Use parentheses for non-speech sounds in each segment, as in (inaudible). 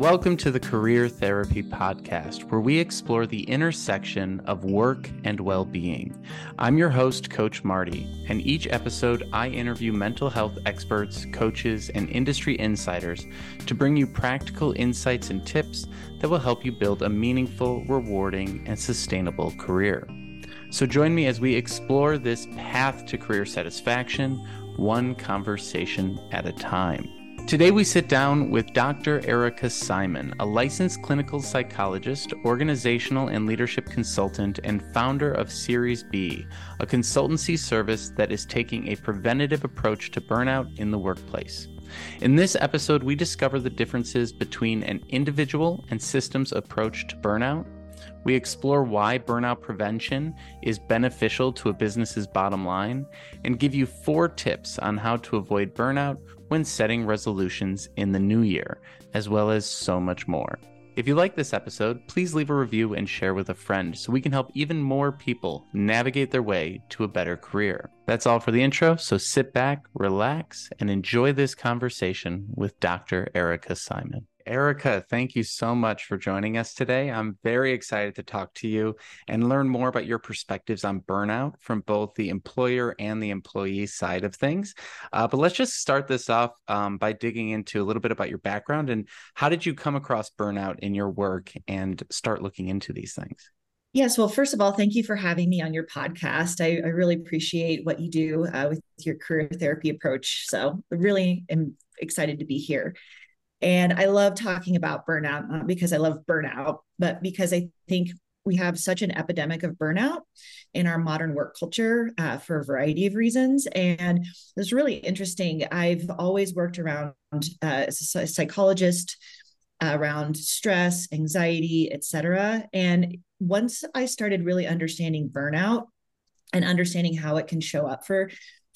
Welcome to the Career Therapy Podcast, where we explore the intersection of work and well being. I'm your host, Coach Marty, and each episode I interview mental health experts, coaches, and industry insiders to bring you practical insights and tips that will help you build a meaningful, rewarding, and sustainable career. So join me as we explore this path to career satisfaction, one conversation at a time. Today, we sit down with Dr. Erica Simon, a licensed clinical psychologist, organizational and leadership consultant, and founder of Series B, a consultancy service that is taking a preventative approach to burnout in the workplace. In this episode, we discover the differences between an individual and systems approach to burnout. We explore why burnout prevention is beneficial to a business's bottom line and give you four tips on how to avoid burnout when setting resolutions in the new year, as well as so much more. If you like this episode, please leave a review and share with a friend so we can help even more people navigate their way to a better career. That's all for the intro, so sit back, relax, and enjoy this conversation with Dr. Erica Simon. Erica, thank you so much for joining us today. I'm very excited to talk to you and learn more about your perspectives on burnout from both the employer and the employee side of things. Uh, but let's just start this off um, by digging into a little bit about your background and how did you come across burnout in your work and start looking into these things? Yes. Well, first of all, thank you for having me on your podcast. I, I really appreciate what you do uh, with your career therapy approach. So, really am excited to be here. And I love talking about burnout, not because I love burnout, but because I think we have such an epidemic of burnout in our modern work culture uh, for a variety of reasons. And it's really interesting. I've always worked around uh, as a psychologist uh, around stress, anxiety, etc. And once I started really understanding burnout and understanding how it can show up for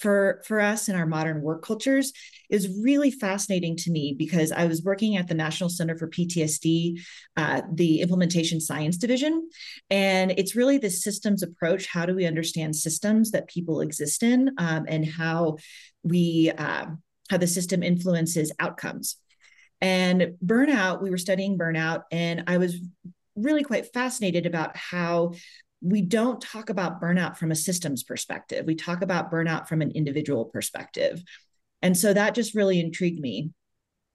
for for us in our modern work cultures is really fascinating to me because I was working at the National Center for PTSD, uh, the Implementation Science Division, and it's really the systems approach. How do we understand systems that people exist in, um, and how we uh, how the system influences outcomes? And burnout, we were studying burnout, and I was really quite fascinated about how we don't talk about burnout from a systems perspective. We talk about burnout from an individual perspective. And so that just really intrigued me.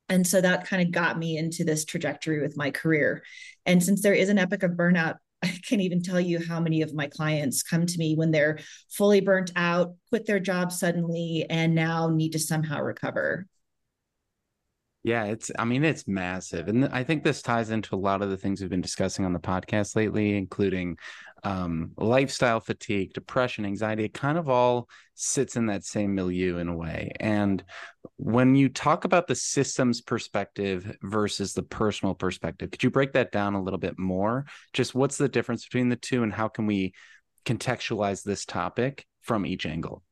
And so that kind of got me into this trajectory with my career. And since there is an epic of burnout, (laughs) I can't even tell you how many of my clients come to me when they're fully burnt out, quit their job suddenly, and now need to somehow recover. Yeah, it's, I mean, it's massive. And I think this ties into a lot of the things we've been discussing on the podcast lately, including um, lifestyle fatigue, depression, anxiety. It kind of all sits in that same milieu in a way. And when you talk about the systems perspective versus the personal perspective, could you break that down a little bit more? Just what's the difference between the two and how can we contextualize this topic from each angle?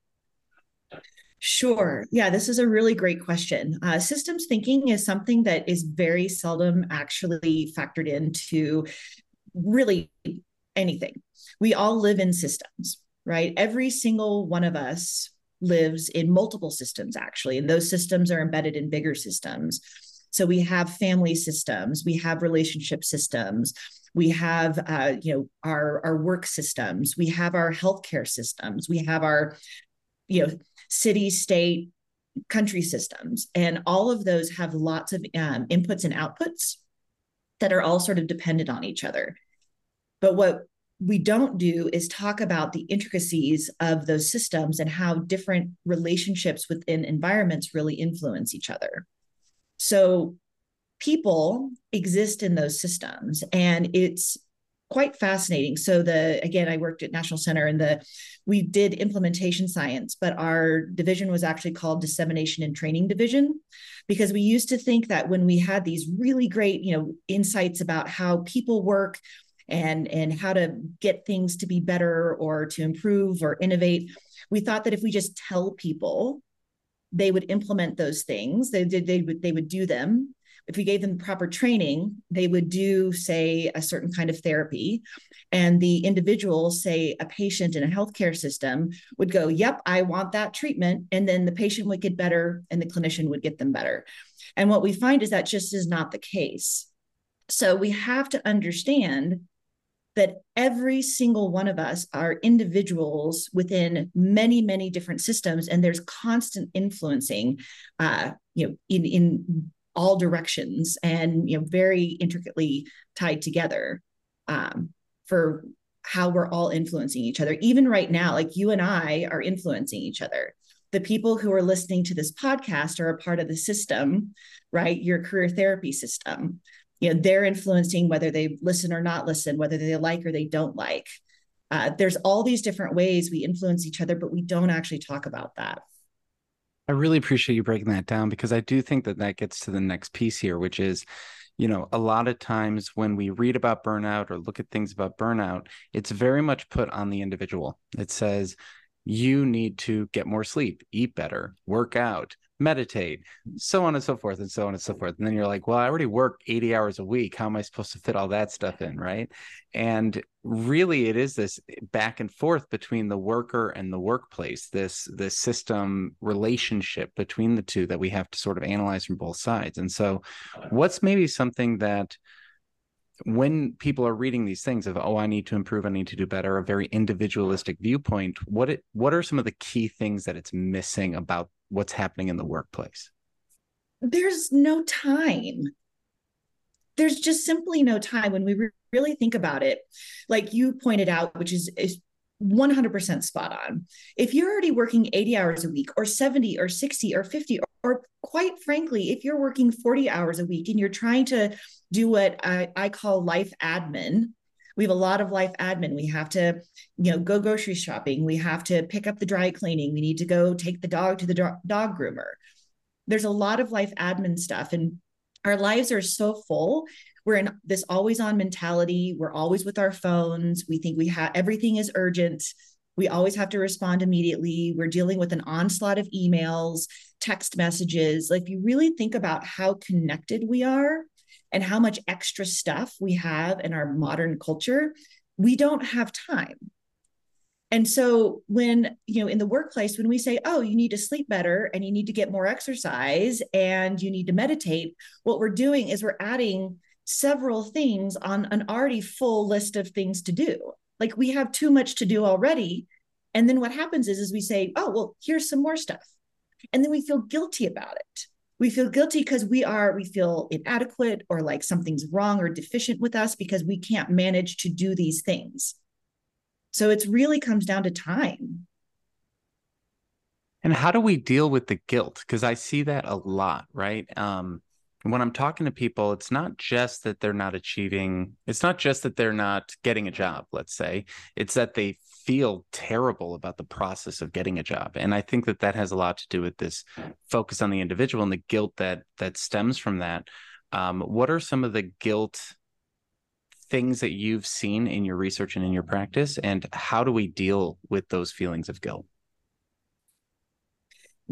Sure. Yeah, this is a really great question. Uh, systems thinking is something that is very seldom actually factored into really anything. We all live in systems, right? Every single one of us lives in multiple systems, actually, and those systems are embedded in bigger systems. So we have family systems, we have relationship systems, we have uh, you know our our work systems, we have our healthcare systems, we have our you know city, state, country systems. And all of those have lots of um, inputs and outputs that are all sort of dependent on each other. But what we don't do is talk about the intricacies of those systems and how different relationships within environments really influence each other. So people exist in those systems and it's quite fascinating. So the again, I worked at National Center and the we did implementation science, but our division was actually called dissemination and training division because we used to think that when we had these really great, you know, insights about how people work and and how to get things to be better or to improve or innovate, we thought that if we just tell people they would implement those things they did they would they would do them if we gave them proper training, they would do, say, a certain kind of therapy. And the individual, say, a patient in a healthcare system, would go, Yep, I want that treatment. And then the patient would get better and the clinician would get them better. And what we find is that just is not the case. So we have to understand that every single one of us are individuals within many many different systems and there's constant influencing uh, you know in in all directions and you know very intricately tied together um, for how we're all influencing each other. Even right now like you and i are influencing each other. The people who are listening to this podcast are a part of the system right? Your career therapy system. You know they're influencing whether they listen or not listen whether they like or they don't like. Uh, there's all these different ways we influence each other but we don't actually talk about that i really appreciate you breaking that down because i do think that that gets to the next piece here which is you know a lot of times when we read about burnout or look at things about burnout it's very much put on the individual. It says you need to get more sleep eat better work out meditate, so on and so forth, and so on and so forth. And then you're like, well, I already work 80 hours a week. How am I supposed to fit all that stuff in? Right. And really it is this back and forth between the worker and the workplace, this this system relationship between the two that we have to sort of analyze from both sides. And so what's maybe something that when people are reading these things of oh i need to improve i need to do better a very individualistic viewpoint what it what are some of the key things that it's missing about what's happening in the workplace? There's no time. There's just simply no time when we re- really think about it. Like you pointed out, which is, is 100% spot on. If you're already working 80 hours a week or 70 or 60 or 50 or, or, quite frankly, if you're working 40 hours a week and you're trying to do what I, I call life admin, we have a lot of life admin. We have to you know go grocery shopping. We have to pick up the dry cleaning. We need to go take the dog to the do- dog groomer. There's a lot of life admin stuff and our lives are so full. We're in this always on mentality. We're always with our phones. We think we have everything is urgent. We always have to respond immediately. We're dealing with an onslaught of emails text messages. Like if you really think about how connected we are and how much extra stuff we have in our modern culture, we don't have time. And so when, you know, in the workplace, when we say, oh, you need to sleep better and you need to get more exercise and you need to meditate, what we're doing is we're adding several things on an already full list of things to do. Like we have too much to do already. And then what happens is, is we say, oh, well, here's some more stuff. And then we feel guilty about it we feel guilty because we are we feel inadequate or like something's wrong or deficient with us because we can't manage to do these things. So it really comes down to time. And how do we deal with the guilt? Because i see that a lot right? Um when i'm talking to people it's not just that they're not achieving it's not just that they're not getting a job let's say. It's that they feel terrible about the process of getting a job and i think that that has a lot to do with this focus on the individual and the guilt that that stems from that. Um, what are some of the guilt things that you've seen in your research and in your practice and how do we deal with those feelings of guilt?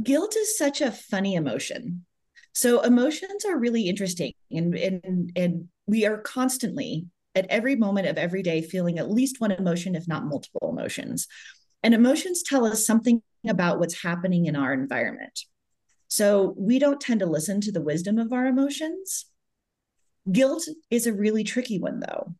Guilt is such a funny emotion. So emotions are really interesting and and and we are constantly at every moment of every day feeling at least one emotion, if not multiple emotions. And emotions tell us something about what's happening in our environment. So we don't tend to listen to the wisdom of our emotions. Guilt is a really tricky one, though,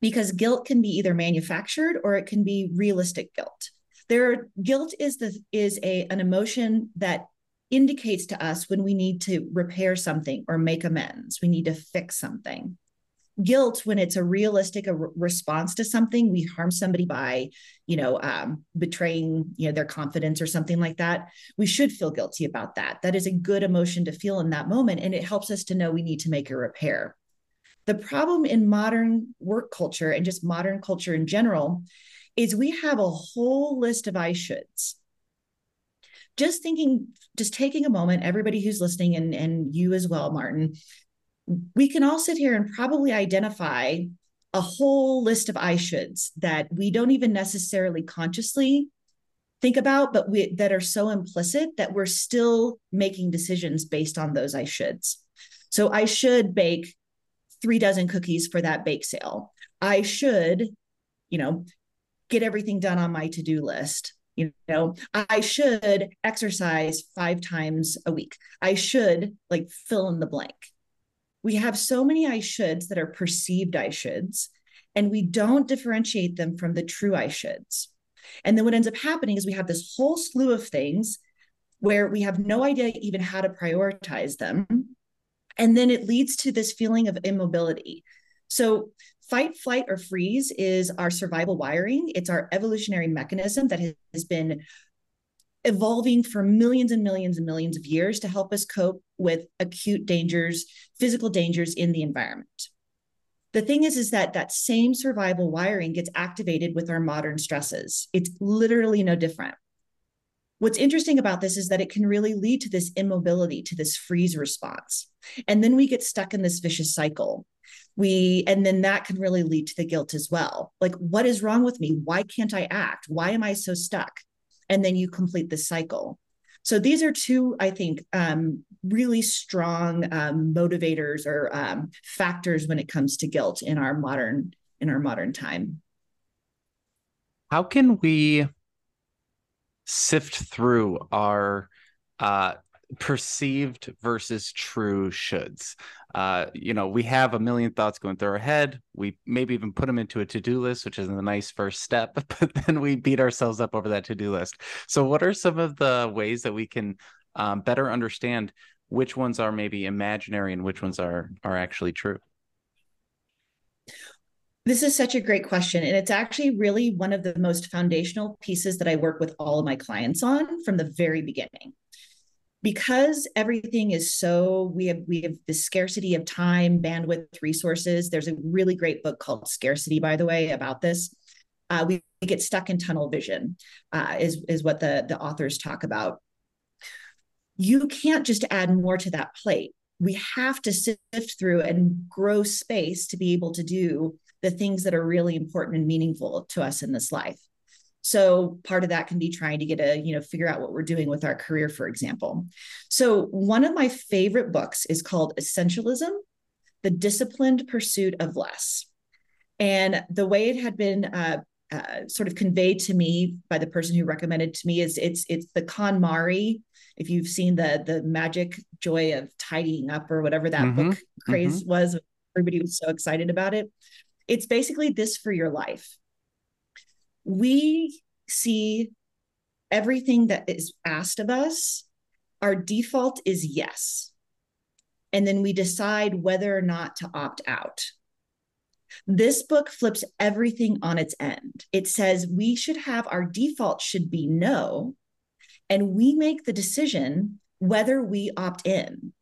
because guilt can be either manufactured or it can be realistic guilt. There, guilt is the is a an emotion that indicates to us when we need to repair something or make amends. We need to fix something guilt when it's a realistic a re- response to something we harm somebody by you know um, betraying you know their confidence or something like that we should feel guilty about that. That is a good emotion to feel in that moment and it helps us to know we need to make a repair. The problem in modern work culture and just modern culture in general is we have a whole list of i shoulds. Just thinking just taking a moment everybody who's listening and and you as well martin we can all sit here and probably identify a whole list of I shoulds that we don't even necessarily consciously think about, but we that are so implicit that we're still making decisions based on those I shoulds. So I should bake three dozen cookies for that bake sale. I should, you know, get everything done on my to-do list. You know, I should exercise five times a week. I should like fill in the blank we have so many I shoulds that are perceived I shoulds, and we don't differentiate them from the true I shoulds. And then what ends up happening is we have this whole slew of things where we have no idea even how to prioritize them. And then it leads to this feeling of immobility. So, fight, flight, or freeze is our survival wiring. It's our evolutionary mechanism that has been evolving for millions and millions and millions of years to help us cope with acute dangers, physical dangers in the environment. The thing is, is that that same survival wiring gets activated with our modern stresses. It's literally no different. What's interesting about this is that it can really lead to this immobility, to this freeze response. And then we get stuck in this vicious cycle. We, and then that can really lead to the guilt as well. Like, what is wrong with me? Why can't I act? Why am I so stuck? And then you complete the cycle. So these are two, I think, um, really strong um, motivators or um, factors when it comes to guilt in our modern in our modern time. How can we sift through our uh, perceived versus true shoulds. Uh, you know, we have a million thoughts going through our head. We maybe even put them into a to do list, which is a nice first step, (laughs) but then we beat ourselves up over that to do list. So, what are some of the ways that we can um, better understand which ones are maybe imaginary and which ones are are actually true? This is such a great question. And it's actually really one of the most foundational pieces that I work with all of my clients on from the very beginning because everything is so we have we have the scarcity of time bandwidth resources. There's a really great book called scarcity by the way about this. Uh, we, we, get stuck in tunnel vision uh, is is what the the authors talk about. You can't just add more to that plate. We have to sift through and grow space to be able to do the things that are really important and meaningful to us in this life so part of that can be trying to get a, you know, figure out what we're doing with our career, for example. So one of my favorite books is called Essentialism, The Disciplined Pursuit of Less. And the way it had been uh, uh, sort of conveyed to me by the person who recommended to me is it's it's the KonMari. If you've seen the the magic joy of tidying up or whatever that mm-hmm. book craze mm-hmm. was, everybody was so excited about it. It's basically this for your life we see everything that is asked of us, our default is yes. And then we decide whether or not to opt out. This book flips everything on its end. It says we should have our default should be no, and we make the decision whether we opt in.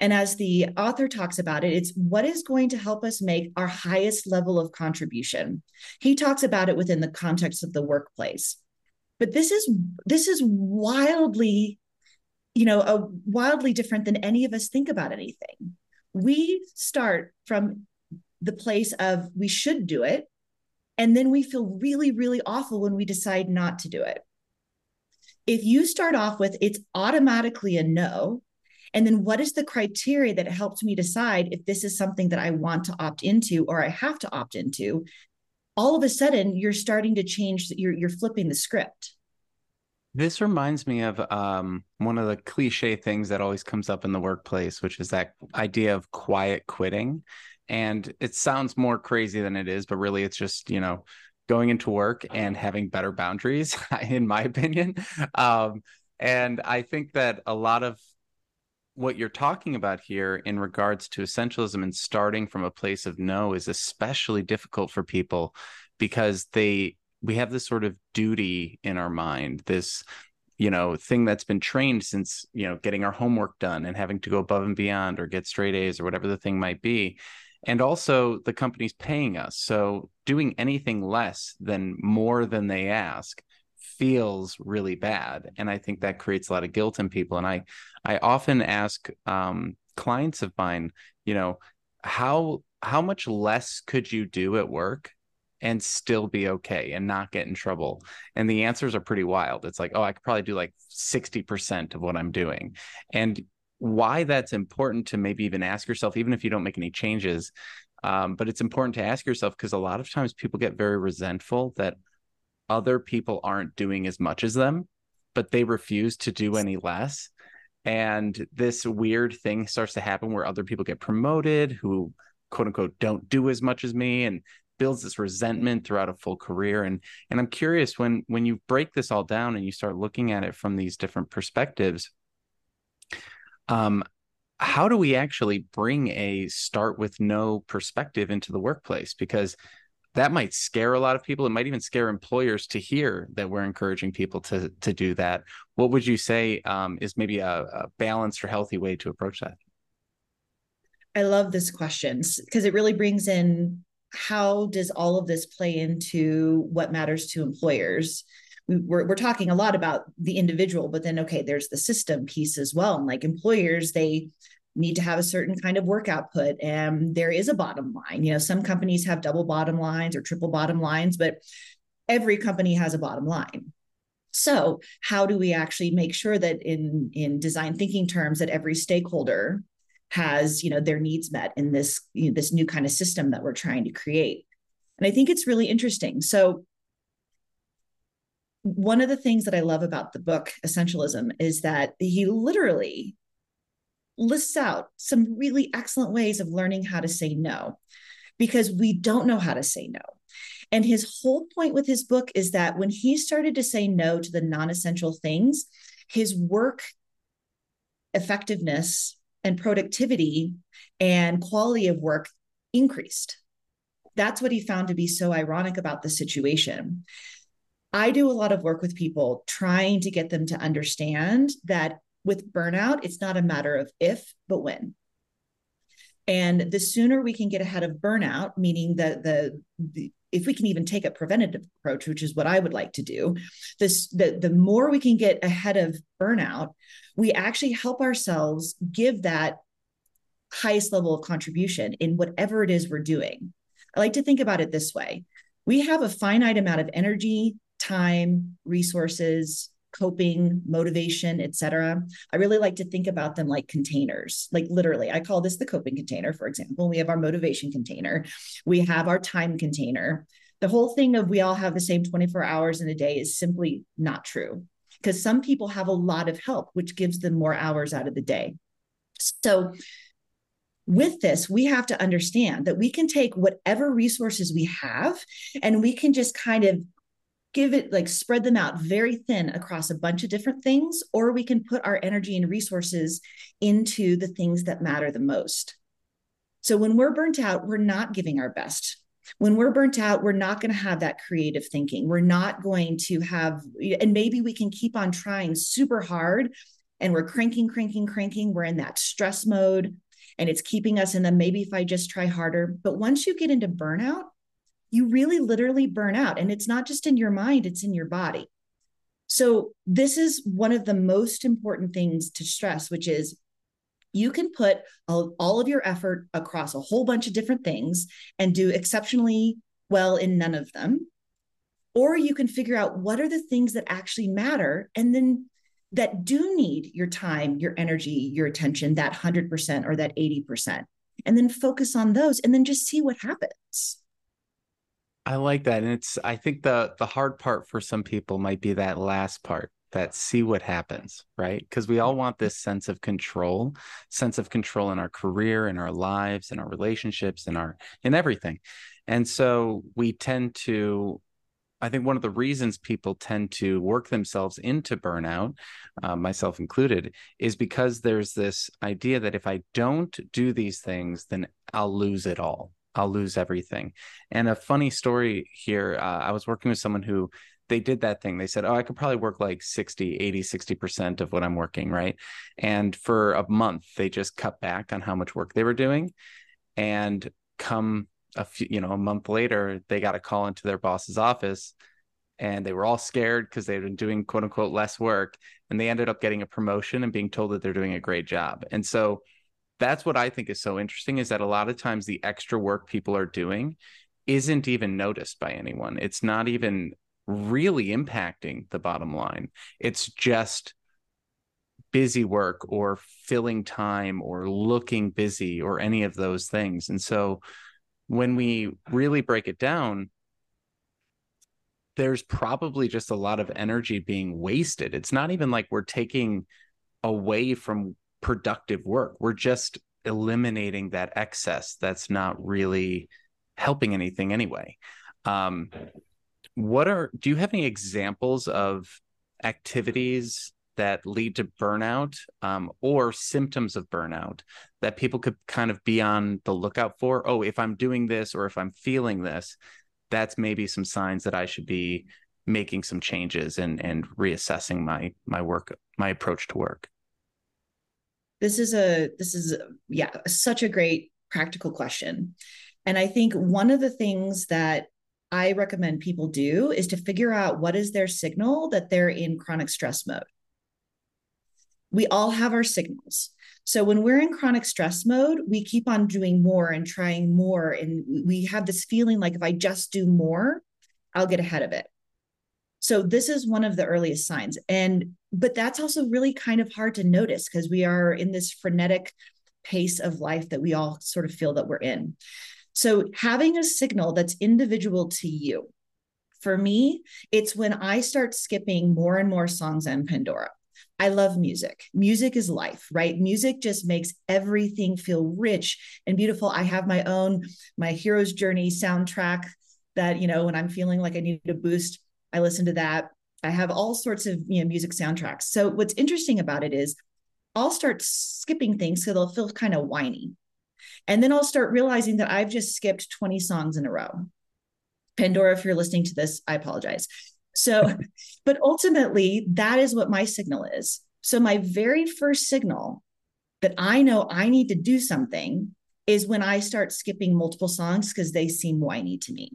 And as the author talks about it, it's what is going to help us make our highest level of contribution. He talks about it within the context of the workplace. But this is this is wildly, you know, a wildly different than any of us think about anything. We start from the place of we should do it, and then we feel really, really awful when we decide not to do it. If you start off with it's automatically a no, and then what is the criteria that helps me decide if this is something that I want to opt into or I have to opt into? All of a sudden, you're starting to change, you're, you're flipping the script. This reminds me of um, one of the cliche things that always comes up in the workplace, which is that idea of quiet quitting. And it sounds more crazy than it is, but really it's just, you know, going into work and having better boundaries, (laughs) in my opinion. Um, and I think that a lot of what you're talking about here in regards to essentialism and starting from a place of no is especially difficult for people because they we have this sort of duty in our mind this you know thing that's been trained since you know getting our homework done and having to go above and beyond or get straight A's or whatever the thing might be. And also the company's paying us. So doing anything less than more than they ask feels really bad and i think that creates a lot of guilt in people and i i often ask um, clients of mine you know how how much less could you do at work and still be okay and not get in trouble? And the answers are pretty wild. It's like oh i could probably do like 60% of what i'm doing. And why that's important to maybe even ask yourself even if you don't make any changes um, but it's important to ask yourself because a lot of times people get very resentful that other people aren't doing as much as them, but they refuse to do any less. and this weird thing starts to happen where other people get promoted who quote unquote don't do as much as me and builds this resentment throughout a full career and and i'm curious when when you break this all down and you start looking at it from these different perspectives um how do we actually bring a start with no perspective into the workplace because that might scare a lot of people. It might even scare employers to hear that we're encouraging people to to do that. What would you say um, is maybe a, a balanced or healthy way to approach that? I love this question because it really brings in how does all of this play into what matters to employers? We're, we're talking a lot about the individual but then okay there's the system piece as well and like employers they need to have a certain kind of work output and there is a bottom line. You know some companies have double bottom lines or triple bottom lines but every company has a bottom line. So how do we actually make sure that in in design thinking terms that every stakeholder has you know their needs met in this you know, this new kind of system that we're trying to create? And i think it's really interesting. So one of the things that i love about the book essentialism is that he literally lists out some really excellent ways of learning how to say no because we don't know how to say no and his whole point with his book is that when he started to say no to the non essential things, his work effectiveness and productivity and quality of work increased. That's what he found to be so ironic about the situation. I do a lot of work with people trying to get them to understand that with burnout, it's not a matter of if, but when. And the sooner we can get ahead of burnout, meaning that the, the if we can even take a preventative approach, which is what I would like to do, this the, the more we can get ahead of burnout, we actually help ourselves give that highest level of contribution in whatever it is we're doing. I like to think about it this way. We have a finite amount of energy, time, resources, coping, motivation, etc. I really like to think about them like containers. Like literally, I call this the coping container, for example. We have our motivation container, we have our time container. The whole thing of we all have the same 24 hours in a day is simply not true because some people have a lot of help, which gives them more hours out of the day. So, with this, we have to understand that we can take whatever resources we have and we can just kind of give it like spread them out very thin across a bunch of different things, or we can put our energy and resources into the things that matter the most. So when we're burnt out, we're not giving our best. When we're burnt out, we're not going to have that creative thinking. We're not going to have, and maybe we can keep on trying super hard and we're cranking, cranking, cranking. We're in that stress mode and it's keeping us in the maybe if I just try harder. But once you get into burnout, you really literally burn out. And it's not just in your mind, it's in your body. So, this is one of the most important things to stress, which is you can put all, of your effort across a whole bunch of different things and do exceptionally well in none of them. Or you can figure out what are the things that actually matter and then that do need your time, your energy, your attention, that 100% or that 80%, and then focus on those and then just see what happens. I like that. And it's I think the the hard part for some people might be that last part, that see what happens, right? Because we all want this sense of control, sense of control in our career, in our lives, in our relationships, in our in everything. And so we tend to I think one of the reasons people tend to work themselves into burnout, uh, myself included, is because there's this idea that if I don't do these things, then I'll lose it all. I'll lose everything. And a funny story here uh, I was working with someone who they did that thing. They said, Oh, I could probably work like 60, 80, 60% of what I'm working. Right. And for a month, they just cut back on how much work they were doing. And come a few, you know, a month later, they got a call into their boss's office and they were all scared because they'd been doing quote unquote less work. And they ended up getting a promotion and being told that they're doing a great job. And so that's what I think is so interesting is that a lot of times the extra work people are doing isn't even noticed by anyone. It's not even really impacting the bottom line. It's just busy work or filling time or looking busy or any of those things. And so when we really break it down, there's probably just a lot of energy being wasted. It's not even like we're taking away from productive work. We're just eliminating that excess that's not really helping anything anyway. Um, what are do you have any examples of activities that lead to burnout um, or symptoms of burnout that people could kind of be on the lookout for oh if i'm doing this or if i'm feeling this that's maybe some signs that i should be making some changes and and reassessing my my work my approach to work this is a this is yeah such a great practical question. And i think one of the things that i recommend people do is to figure out what is their signal that they're in chronic stress mode. We all have our signals. So when we're in chronic stress mode we keep on doing more and trying more. And we have this feeling like if i just do more i'll get ahead of it. So this is one of the earliest signs. And but that's also really kind of hard to notice because we are in this frenetic pace of life that we all sort of feel that we're in. So having a signal that's individual to you. For me, it's when I start skipping more and more songs on Pandora. I love music. Music is life, right? Music just makes everything feel rich and beautiful. I have my own my hero's journey soundtrack that, you know, when I'm feeling like I need a boost, I listen to that. I have all sorts of you know music soundtracks. So what's interesting about it is I'll start skipping things so they'll feel kind of whiny. And then I'll start realizing that I've just skipped 20 songs in a row. Pandora, if you're listening to this, I apologize. So, (laughs) but ultimately, that is what my signal is. So, my very first signal that I know I need to do something is when I start skipping multiple songs because they seem whiny to me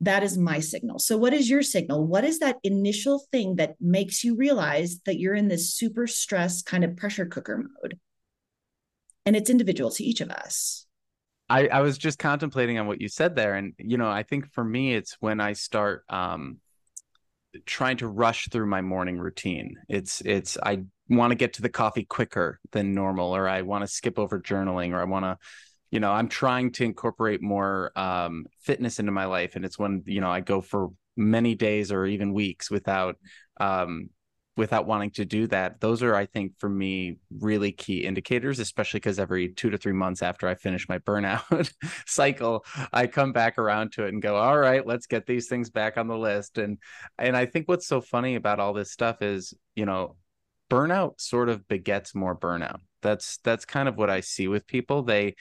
that is my signal. So, what is your signal? What is that initial thing that makes you realize that you're in this super stress kind of pressure cooker mode? And it's individual to each of us. I, I was just contemplating on what you said there. And, you know, I think for me, it's when I start um, trying to rush through my morning routine. It's, it's, I want to get to the coffee quicker than normal, or I want to skip over journaling, or I want to, you know i'm trying to incorporate more um, fitness into my life and it's when you know i go for many days or even weeks without um, without wanting to do that. Those are i think for me really key indicators especially because every two to three months after i finish my burnout (laughs) cycle i come back around to it and go all right let's get these things back on the list. And and i think what's so funny about all this stuff is you know burnout sort of begets more burnout. That's that's kind of what i see with people. They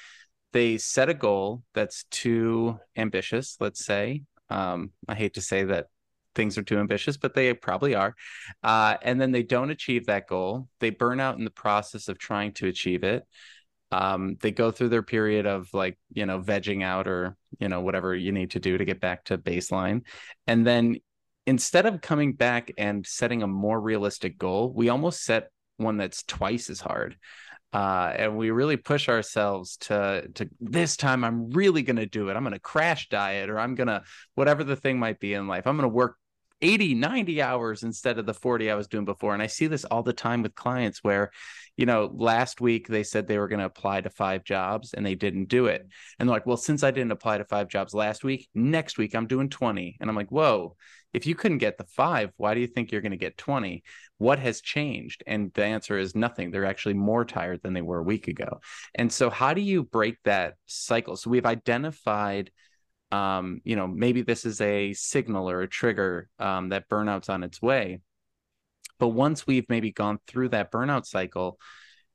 they set a goal that's too ambitious, let's say. Um, I hate to say that things are too ambitious, but they probably are. Uh, and then they don't achieve that goal. They burn out in the process of trying to achieve it. Um, they go through their period of like, you know, vegging out or, you know, whatever you need to do to get back to baseline. And then instead of coming back and setting a more realistic goal, we almost set one that's twice as hard uh, and we really push ourselves to to this time i'm really going to do it. I'm going to crash diet or i'm going to whatever the thing might be in life. I'm going to work 80 90 hours instead of the 40 i was doing before. And i see this all the time with clients where you know last week they said they were going to apply to five jobs and they didn't do it and they're like well since i didn't apply to five jobs last week next week i'm doing 20 and i'm like whoa if you couldn't get the five, why do you think you're going to get 20? What has changed? And the answer is nothing. They're actually more tired than they were a week ago. And so, how do you break that cycle? So, we've identified, um, you know, maybe this is a signal or a trigger um, that burnout's on its way. But once we've maybe gone through that burnout cycle,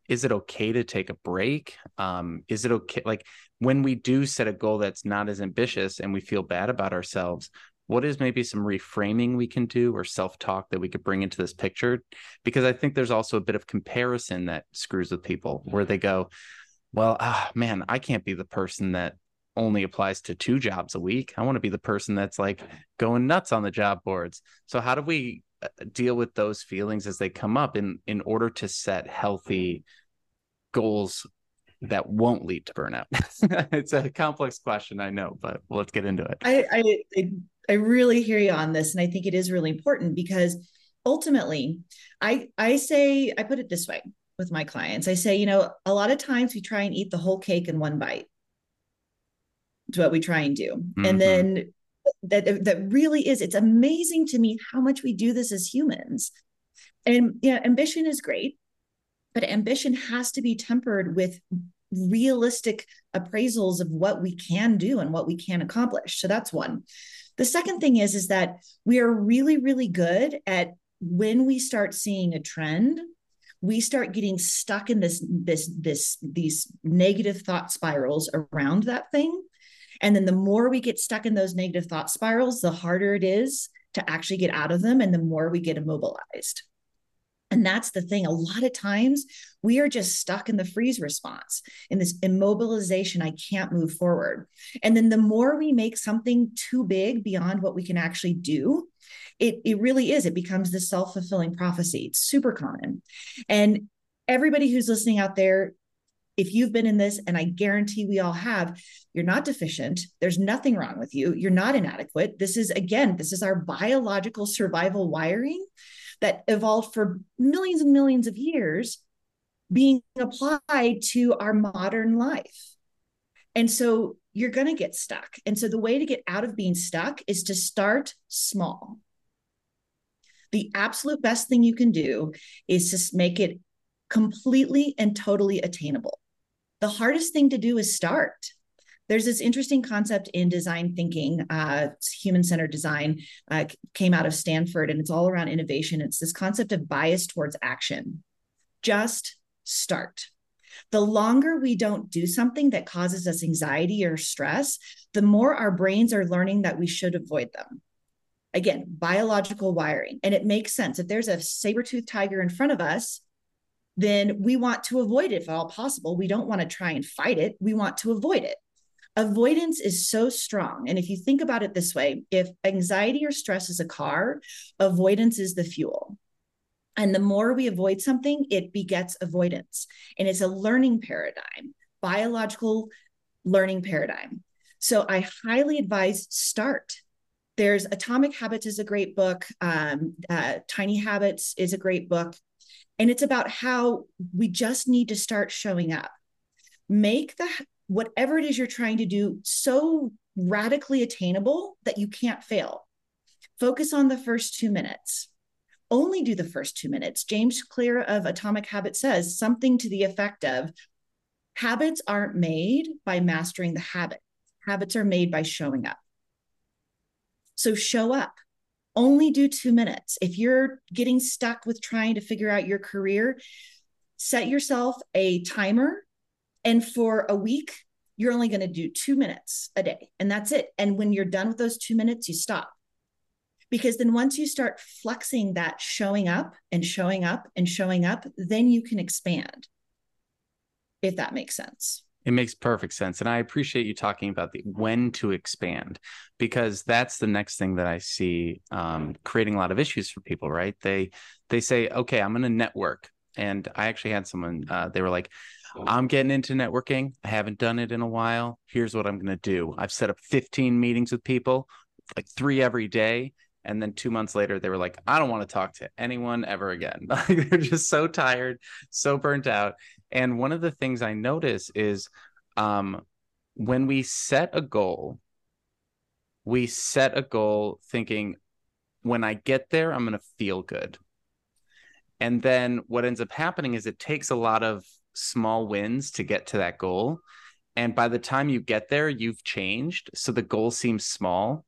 is it okay to take a break? Um, is it okay? Like when we do set a goal that's not as ambitious and we feel bad about ourselves, what is maybe some reframing we can do or self-talk that we could bring into this picture because i think there's also a bit of comparison that screws with people where they go well ah, man i can't be the person that only applies to two jobs a week i want to be the person that's like going nuts on the job boards so how do we deal with those feelings as they come up in in order to set healthy goals that won't lead to burnout? (laughs) it's a complex question, I know, but let's get into it. I, I, I really hear you on this. And I think it is really important because ultimately, I I say, I put it this way with my clients. I say, you know, a lot of times we try and eat the whole cake in one bite. It's what we try and do. Mm-hmm. And then that that really is, it's amazing to me how much we do this as humans. And yeah, ambition is great. But ambition has to be tempered with realistic appraisals of what we can do and what we can accomplish. So that's one. The second thing is is that we are really really good at when we start seeing a trend we start getting stuck in this this this these negative thought spirals around that thing and then the more we get stuck in those negative thought spirals the harder it is to actually get out of them and the more we get immobilized and that's the thing. A lot of times we are just stuck in the freeze response, in this immobilization. I can't move forward. And then the more we make something too big beyond what we can actually do, it, it really is. It becomes the self fulfilling prophecy. It's super common. And everybody who's listening out there, if you've been in this, and I guarantee we all have, you're not deficient. There's nothing wrong with you. You're not inadequate. This is, again, this is our biological survival wiring that evolved for millions and millions of years being applied to our modern life. And so you're going to get stuck. And so the way to get out of being stuck is to start small. The absolute best thing you can do is just make it completely and totally attainable. The hardest thing to do is start. There's this interesting concept in design thinking uh, human centered design uh, came out of stanford and it's all around innovation. It's this concept of bias towards action. Just start. The longer we don't do something that causes us anxiety or stress the more our brains are learning that we should avoid them. Again biological wiring. And it makes sense. If there's a saber-toothed tiger in front of us then we want to avoid it if at all possible we don't want to try and fight it we want to avoid it avoidance is so strong. And if you think about it this way, if anxiety or stress is a car, avoidance is the fuel. And the more we avoid something, it begets avoidance. And it's a learning paradigm, biological learning paradigm. So I highly advise start. There's Atomic Habits is a great book. Um, uh, Tiny Habits is a great book. And it's about how we just need to start showing up. Make the whatever it is you're trying to do so radically attainable that you can't fail. Focus on the first two minutes. Only do the first two minutes. James Clear of Atomic Habit says something to the effect of habits aren't made by mastering the habit, habits are made by showing up. So show up. Only do two minutes. If you're getting stuck with trying to figure out your career, set yourself a timer and for a week, you're only going to do two minutes a day, and that's it. And when you're done with those two minutes, you stop. Because then once you start flexing that showing up and showing up and showing up, then you can expand, if that makes sense. It makes perfect sense. And I appreciate you talking about the when to expand because that's the next thing that I see um, creating a lot of issues for people, right? They they say, okay, I'm gonna network. And I actually had someone, uh, they were like, I'm getting into networking. I haven't done it in a while. Here's what I'm going to do. I've set up 15 meetings with people, like three every day. And then two months later, they were like, I don't want to talk to anyone ever again. (laughs) Like They're just so tired, so burnt out. And one of the things I notice is um, when we set a goal, we set a goal thinking, when I get there, I'm going to feel good. And then what ends up happening is it takes a lot of small wins to get to that goal. And by the time you get there, you've changed. So the goal seems small.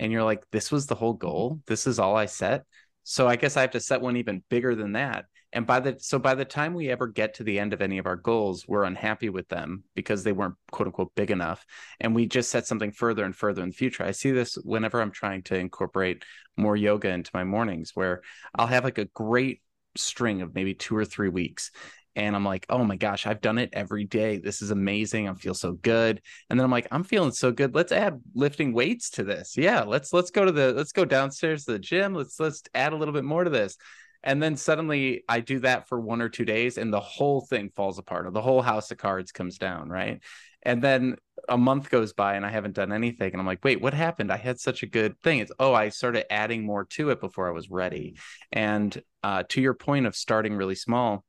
And you're like, this was the whole mm-hmm. goal. This is all I set. So I guess I have to set one even bigger than that. And by the so by the time we ever get to the end of any of our goals, we're unhappy with them because they weren't quote unquote big enough. And we just set something further and further in the future. I see this whenever I'm trying to incorporate more yoga into my mornings, where I'll have like a great string of maybe two or three weeks and I'm like, oh my gosh, I've done it every day. This is amazing. I feel so good. And then I'm like, I'm feeling so good. Let's add lifting weights to this. Yeah, let's let's go to the let's go downstairs to the gym. Let's let's add a little bit more to this. And then suddenly I do that for one or two days and the whole thing falls apart or the whole house of cards comes down, right? And then a month goes by and I haven't done anything. And I'm like, wait, what happened? I had such a good thing. It's, oh, I started adding more to it before I was ready. And uh, to your point of starting really small,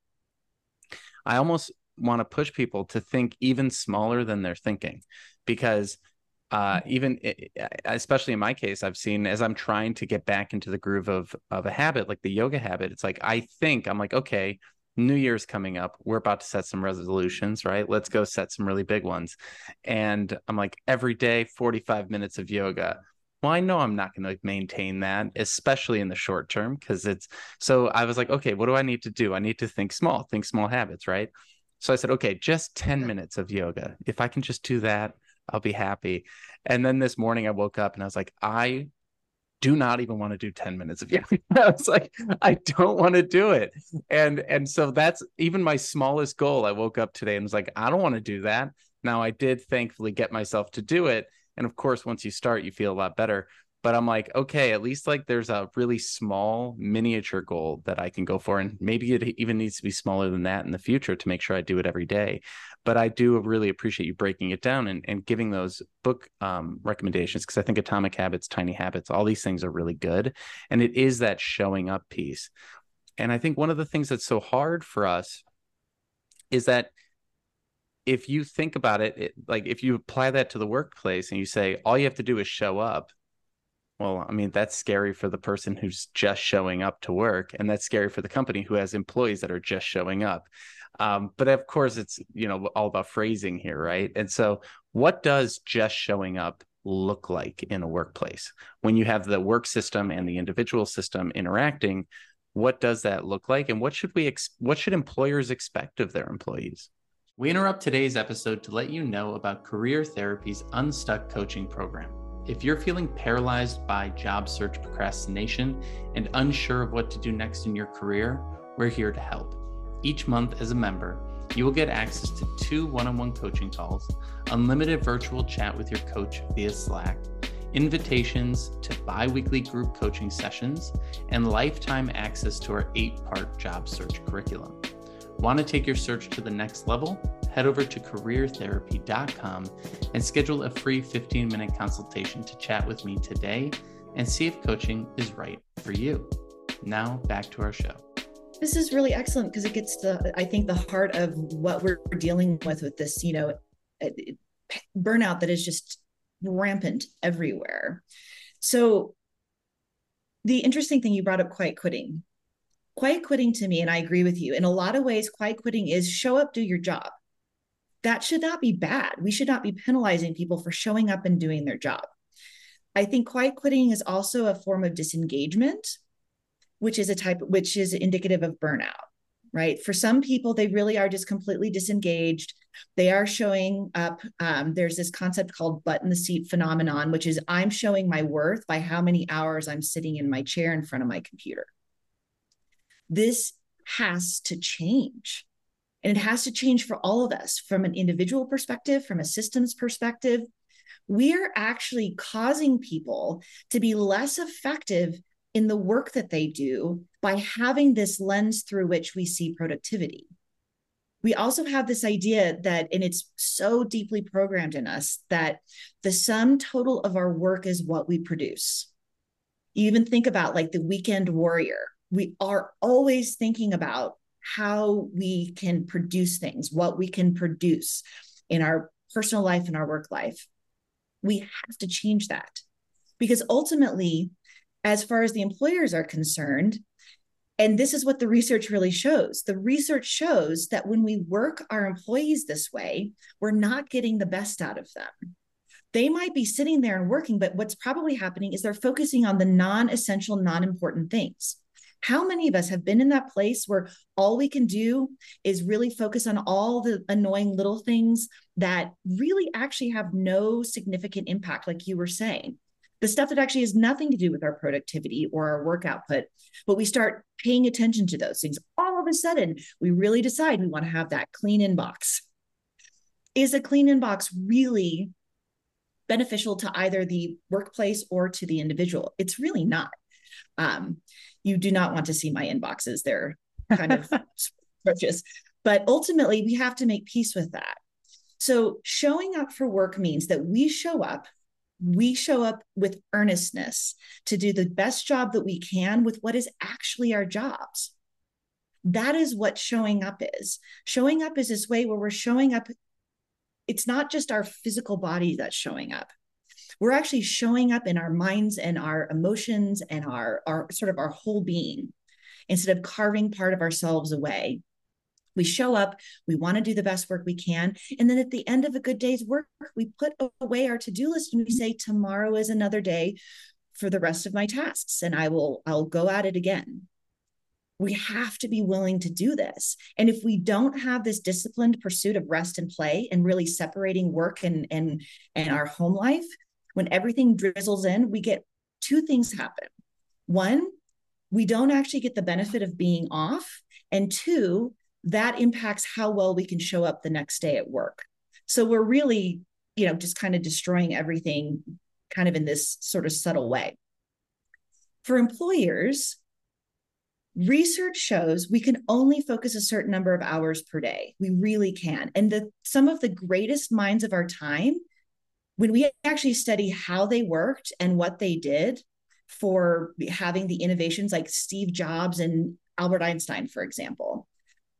I almost want to push people to think even smaller than they're thinking because uh, mm-hmm. even especially in my case i've seen as i'm trying to get back into the groove of of a habit like the yoga habit it's like i think i'm like okay New Year's coming up. We're about to set some resolutions, right? Let's go set some really big ones. And I'm like, every day, 45 minutes of yoga. Well, I know I'm not going to maintain that, especially in the short term, because it's so I was like, okay, what do I need to do? I need to think small, think small habits, right? So I said, okay, just 10 minutes of yoga. If I can just do that, I'll be happy. And then this morning I woke up and I was like, I do not even want to do 10 minutes of yoga. (laughs) I was like, I don't want to do it. And and so that's even my smallest goal. I woke up today and was like, I don't want to do that. Now I did thankfully get myself to do it. And of course, once you start, you feel a lot better but I'm like, okay, at least like there's a really small miniature goal that I can go for. And maybe it even needs to be smaller than that in the future to make sure I do it every day. But I do really appreciate you breaking it down and, and giving those book um, recommendations because I think Atomic Habits, Tiny Habits, all these things are really good. And it is that showing up piece. And I think one of the things that's so hard for us is that if you think about it, it like if you apply that to the workplace and you say all you have to do is show up well, I mean, that's scary for the person who's just showing up to work, and that's scary for the company who has employees that are just showing up. Um, but of course, it's you know all about phrasing here, right? And so, what does just showing up look like in a workplace when you have the work system and the individual system interacting? What does that look like, and what should we ex- what should employers expect of their employees? We interrupt today's episode to let you know about Career Therapy's Unstuck Coaching Program. If you're feeling paralyzed by job search procrastination and unsure of what to do next in your career, we're here to help. Each month, as a member, you will get access to two one on one coaching calls, unlimited virtual chat with your coach via Slack, invitations to bi weekly group coaching sessions, and lifetime access to our eight part job search curriculum. Want to take your search to the next level? head over to careertherapy.com and schedule a free 15 minute consultation to chat with me today and see if coaching is right for you. Now, back to our show. This is really excellent because it gets to, I think, the heart of what we're dealing with with this, you know, burnout that is just rampant everywhere. So, the interesting thing you brought up quiet quitting. Quiet quitting to me, and I agree with you, in a lot of ways, quiet quitting is show up, do your job that should not be bad. We should not be penalizing people for showing up and doing their job. I think quiet quitting is also a form of disengagement, which is a type which is indicative of burnout, right? For some people, they really are just completely disengaged. They are showing up. Um, there's this concept called butt in the seat phenomenon, which is I'm showing my worth by how many hours I'm sitting in my chair in front of my computer. This has to change and it has to change for all of us from an individual perspective, from a systems perspective. We're actually causing people to be less effective in the work that they do by having this lens through which we see productivity. We also have this idea that, and it's so deeply programmed in us, that the sum total of our work is what we produce. You even think about like the weekend warrior. We are always thinking about how we can produce things, what we can produce in our personal life and our work life. We have to change that because ultimately, as far as the employers are concerned, and this is what the research really shows. The research shows that when we work our employees this way, we're not getting the best out of them. They might be sitting there and working, but what's probably happening is they're focusing on the non essential, non important things. How many of us have been in that place where all we can do is really focus on all the annoying little things that really actually have no significant impact, like you were saying? The stuff that actually has nothing to do with our productivity or our work output, but we start paying attention to those things. All of a sudden, we really decide we want to have that clean inbox. Is a clean inbox really beneficial to either the workplace or to the individual? It's really not. Um, you do not want to see my inboxes. They're (laughs) kind of approaches. But ultimately, we have to make peace with that. So, showing up for work means that we show up, we show up with earnestness to do the best job that we can with what is actually our jobs. That is what showing up is. Showing up is this way where we're showing up. It's not just our physical body that's showing up we're actually showing up in our minds and our emotions and our, our sort of our whole being instead of carving part of ourselves away We show up, we want to do the best work we can. And then at the end of a good day's work, we put away our to do list and we say, tomorrow is another day for the rest of my tasks and I will I'll go at it again. We have to be willing to do this. And if we don't have this disciplined pursuit of rest and play and really separating work and and and our home life, when everything drizzles in, we get two things happen. One, we don't actually get the benefit of being off. And two, that impacts how well we can show up the next day at work. So we're really, you know, just kind of destroying everything kind of in this sort of subtle way. For employers, research shows we can only focus a certain number of hours per day. We really can. And the some of the greatest minds of our time when we actually study how they worked and what they did for having the innovations like Steve Jobs and Albert Einstein for example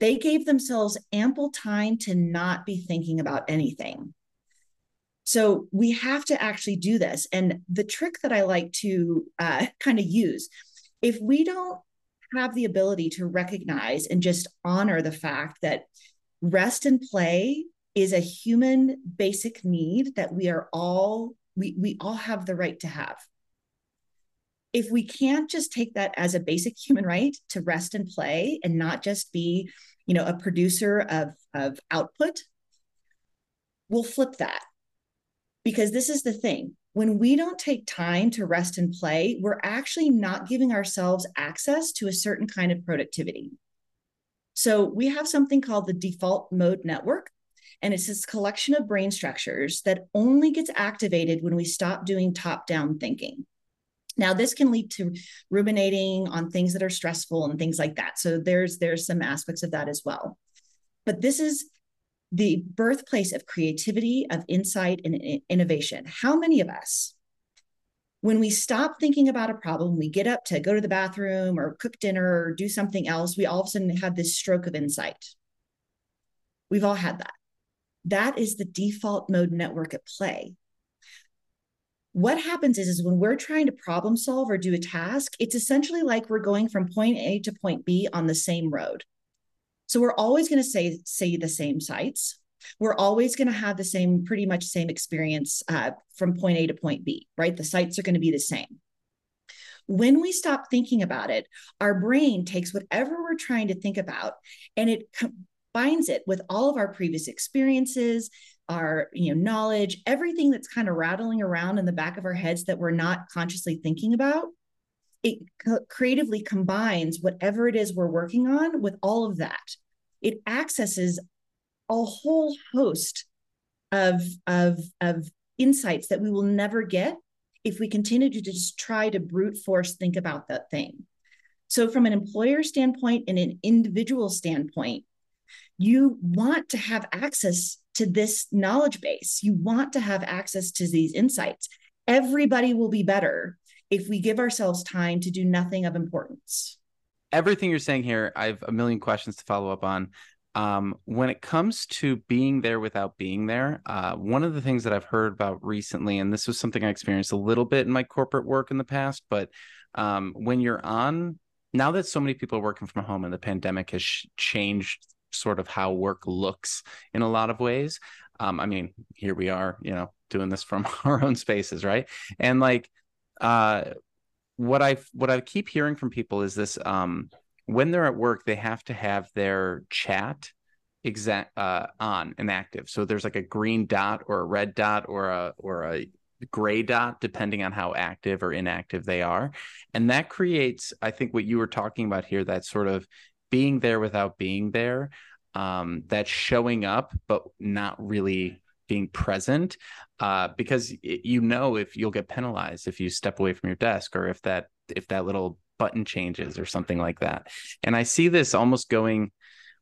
they gave themselves ample time to not be thinking about anything. So we have to actually do this. And the trick that I like to uh, (laughs) kind of use if we don't have the ability to recognize and just honor the fact that rest and play is a human basic need that we are all we, we all have the right to have. If we can't just take that as a basic human right to rest and play and not just be you know a producer of of output we'll flip that. Because this is the thing when we don't take time to rest and play we're actually not giving ourselves access to a certain kind of productivity. So we have something called the default mode network and it's this collection of brain structures that only gets activated when we stop doing top down thinking. Now this can lead to ruminating on things that are stressful and things like that. So there's there's some aspects of that as well. But this is the birthplace of creativity of insight and innovation. How many of us when we stop thinking about a problem we get up to go to the bathroom or cook dinner or do something else we all of a sudden have this stroke of insight. We've all had that that is the default mode network at play what happens is, is when we're trying to problem solve or do a task, it's essentially like we're going from point A to point B on the same road. So we're always going to say say the same sights. We're always going to have the same, pretty much same experience uh, from point A to point B, right? The sights are going to be the same. When we stop thinking about it, our brain takes whatever we're trying to think about and it combines it with all of our previous experiences, our you know knowledge everything that's kind of rattling around in the back of our heads that we're not consciously thinking about it co- creatively combines whatever it is we're working on with all of that. It accesses a whole host of of of insights that we will never get if we continue to just try to brute force think about that thing. So from an employer standpoint and an individual standpoint you want to have access to this knowledge base. You want to have access to these insights. Everybody will be better if we give ourselves time to do nothing of importance. Everything you're saying here, I have a million questions to follow up on. Um, when it comes to being there without being there, uh, one of the things that I've heard about recently, and this was something I experienced a little bit in my corporate work in the past, but um, when you're on, now that so many people are working from home and the pandemic has sh- changed sort of how work looks in a lot of ways. Um, I mean, here we are, you know, doing this from (laughs) our own spaces, right? And like, uh, what I what I keep hearing from people is this: um, when they're at work, they have to have their chat exact uh, on and active. So there's like a green dot or a red dot or a or a gray dot depending on how active or inactive they are and that creates i think what you were talking about here that sort of being there without being there um, that's showing up but not really being present uh, because you know if you'll get penalized if you step away from your desk or if that if that little button changes or something like that. And i see this almost going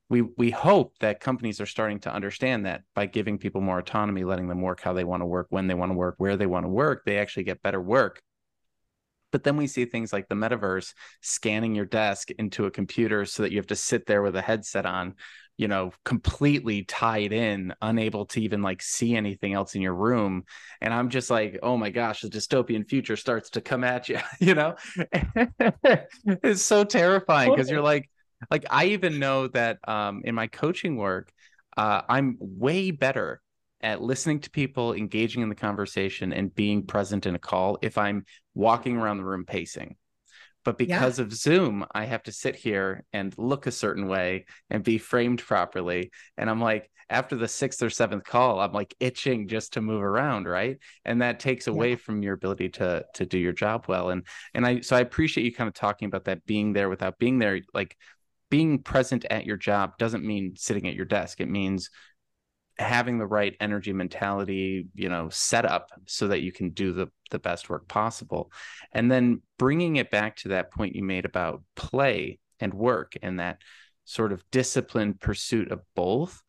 we we hope that companies are starting to understand that by giving people more autonomy letting them work how they want to work when they want to work where they want to work they actually get better work but then we see things like the metaverse scanning your desk into a computer so that you have to sit there with a headset on, you know, completely tied in, unable to even like see anything else in your room. And I'm just like, oh my gosh, the dystopian future starts to come at you, (laughs) you know? (laughs) it's so terrifying because you're like, like I even know that um, in my coaching work, uh, I'm way better at listening to people, engaging in the conversation, and being present in a call if I'm walking around the room pacing. But because yeah. of Zoom, I have to sit here and look a certain way and be framed properly. And I'm like, after the sixth or seventh call, I'm like itching just to move around, right? And that takes away yeah. from your ability to to do your job well. And and I so I appreciate you kind of talking about that being there without being there. Like being present at your job doesn't mean sitting at your desk. It means having the right energy mentality you know set up so that you can do the the best work possible and then bringing it back to that point you made about play and work and that sort of disciplined pursuit of both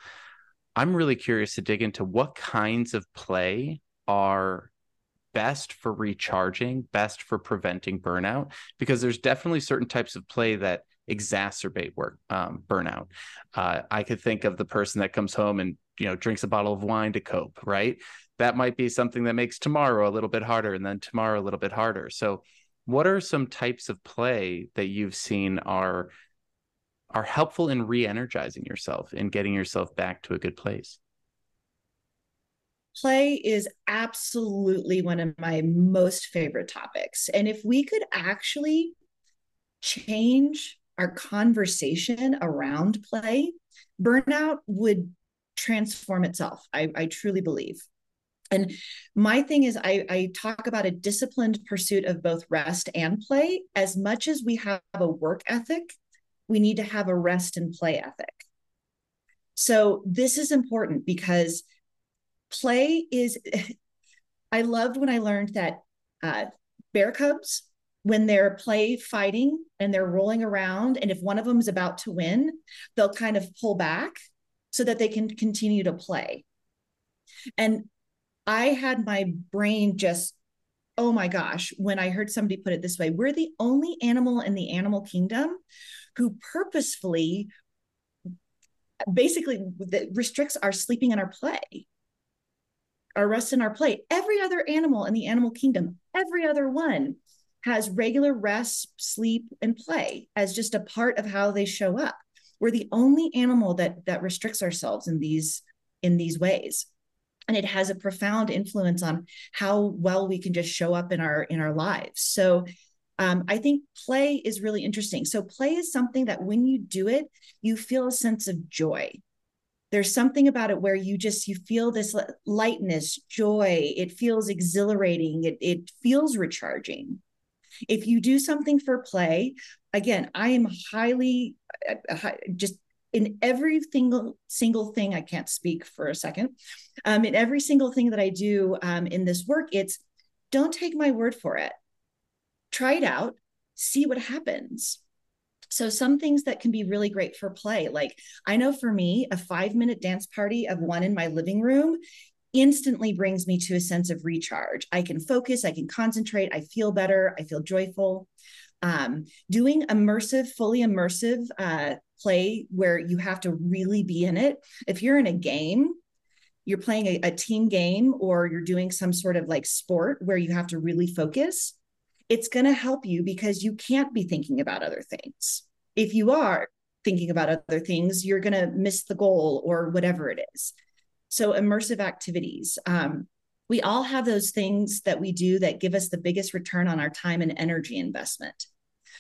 i'm really curious to dig into what kinds of play are best for recharging best for preventing burnout because there's definitely certain types of play that exacerbate work um, burnout. Uh, I could think of the person that comes home and you know drinks a bottle of wine to cope, right? That might be something that makes tomorrow a little bit harder, and then tomorrow a little bit harder. So, what are some types of play that you've seen are are helpful in re-energizing yourself and getting yourself back to a good place? play is absolutely one of my most favorite topics. And if we could actually change our conversation around play, burnout would transform itself. I, I truly believe. And my thing is, I, I, talk about a disciplined pursuit of both rest and play. As much as we have a work ethic, we need to have a rest and play ethic. So, this is important because play is, (laughs) I loved when I learned that uh, bear cubs when they're play fighting and they're rolling around and if one of them is about to win they'll kind of pull back so that they can continue to play and i had my brain just oh my gosh when i heard somebody put it this way we're the only animal in the animal kingdom who purposefully basically restricts our sleeping and our play our rest and our play every other animal in the animal kingdom every other one has regular rest, sleep, and play as just a part of how they show up. We're the only animal that that restricts ourselves in these in these ways. And it has a profound influence on how well we can just show up in our in our lives. So um, I think play is really interesting. So play is something that when you do it, you feel a sense of joy. There's something about it where you just you feel this lightness, joy. It feels exhilarating. It it feels recharging. If you do something for play, again, I am highly uh, just in every single single thing. I can't speak for a second. Um, in every single thing that I do um, in this work, it's don't take my word for it. Try it out, see what happens. So, some things that can be really great for play, like I know for me, a five minute dance party of one in my living room instantly brings me to a sense of recharge. I can focus, I can concentrate, I feel better, I feel joyful. Um, doing immersive, fully immersive uh, play where you have to really be in it. If you're in a game, you're playing a, a team game or you're doing some sort of like sport where you have to really focus, it's going to help you because you can't be thinking about other things. If you are thinking about other things, you're going to miss the goal or whatever it is. So, immersive activities. Um, we all have those things that we do that give us the biggest return on our time and energy investment.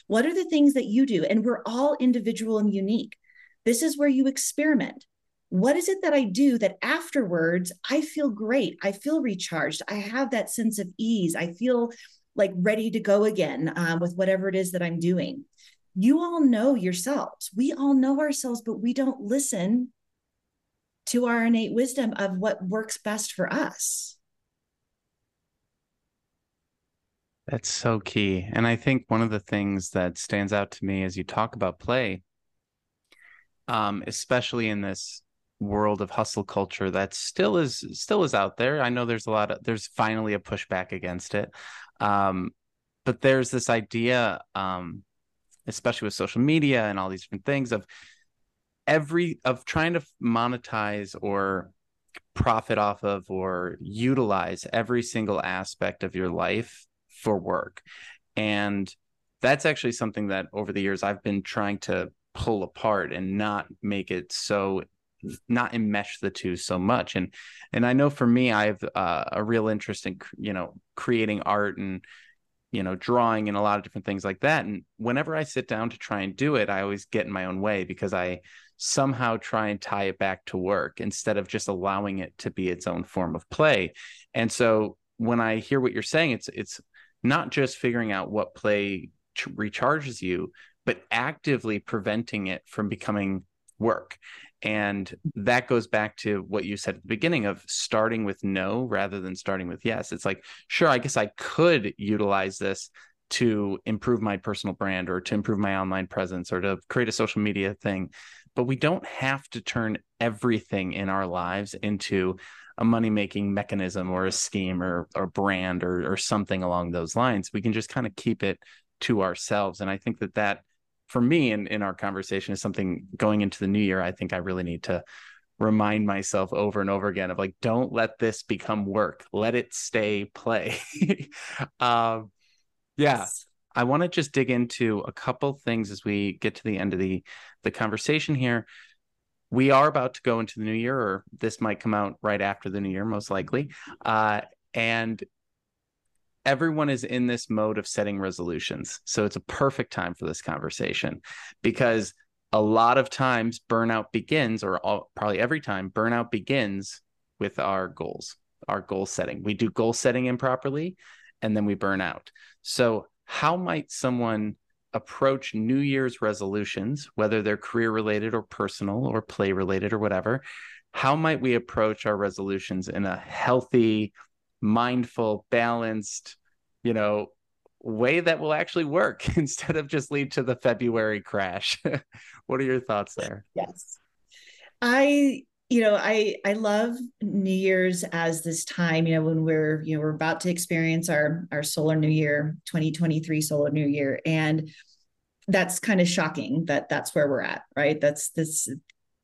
What are the things that you do? And we're all individual and unique. This is where you experiment. What is it that I do that afterwards I feel great? I feel recharged. I have that sense of ease. I feel like ready to go again uh, with whatever it is that I'm doing. You all know yourselves. We all know ourselves, but we don't listen to our innate wisdom of what works best for us. That's so key. And I think one of the things that stands out to me as you talk about play, um, especially in this world of hustle culture that still is still is out there. I know there's a lot of there's finally a pushback against it. Um, but there's this idea, um, especially with social media and all these different things of every of trying to monetize or profit off of or utilize every single aspect of your life for work. And that's actually something that over the years I've been trying to pull apart and not make it so not enmesh the two so much. And and i know for me i have uh, a real interest in you know creating art and you know drawing and a lot of different things like that. And whenever i sit down to try and do it i always get in my own way because i somehow try and tie it back to work instead of just allowing it to be its own form of play and so when i hear what you're saying it's it's not just figuring out what play recharges you but actively preventing it from becoming work and that goes back to what you said at the beginning of starting with no rather than starting with yes. It's like, sure, I guess I could utilize this to improve my personal brand or to improve my online presence or to create a social media thing. But we don't have to turn everything in our lives into a money making mechanism or a scheme or, or brand or, or something along those lines. We can just kind of keep it to ourselves. And I think that that for me in, in our conversation is something going into the new year i think i really need to remind myself over and over again of like don't let this become work let it stay play (laughs) um yeah. I want to just dig into a couple things as we get to the end of the the conversation here we are about to go into the new year or this might come out right after the new year most likely uh and everyone is in this mode of setting resolutions. So it's a perfect time for this conversation because a lot of times burnout begins, or all, probably every time, burnout begins with our goals, our goal setting. We do goal setting improperly and then we burn out. So, how might someone approach New Year's resolutions, whether they're career related or personal or play related or whatever? How might we approach our resolutions in a healthy, mindful, balanced, you know, way that will actually work (laughs) instead of just lead to the February crash. (laughs) what are your thoughts there? Yes. I you know i i love new year's as this time you know when we're you know we're about to experience our our solar new year 2023 solar new year. And that's kind of shocking that that's where we're at right? That's this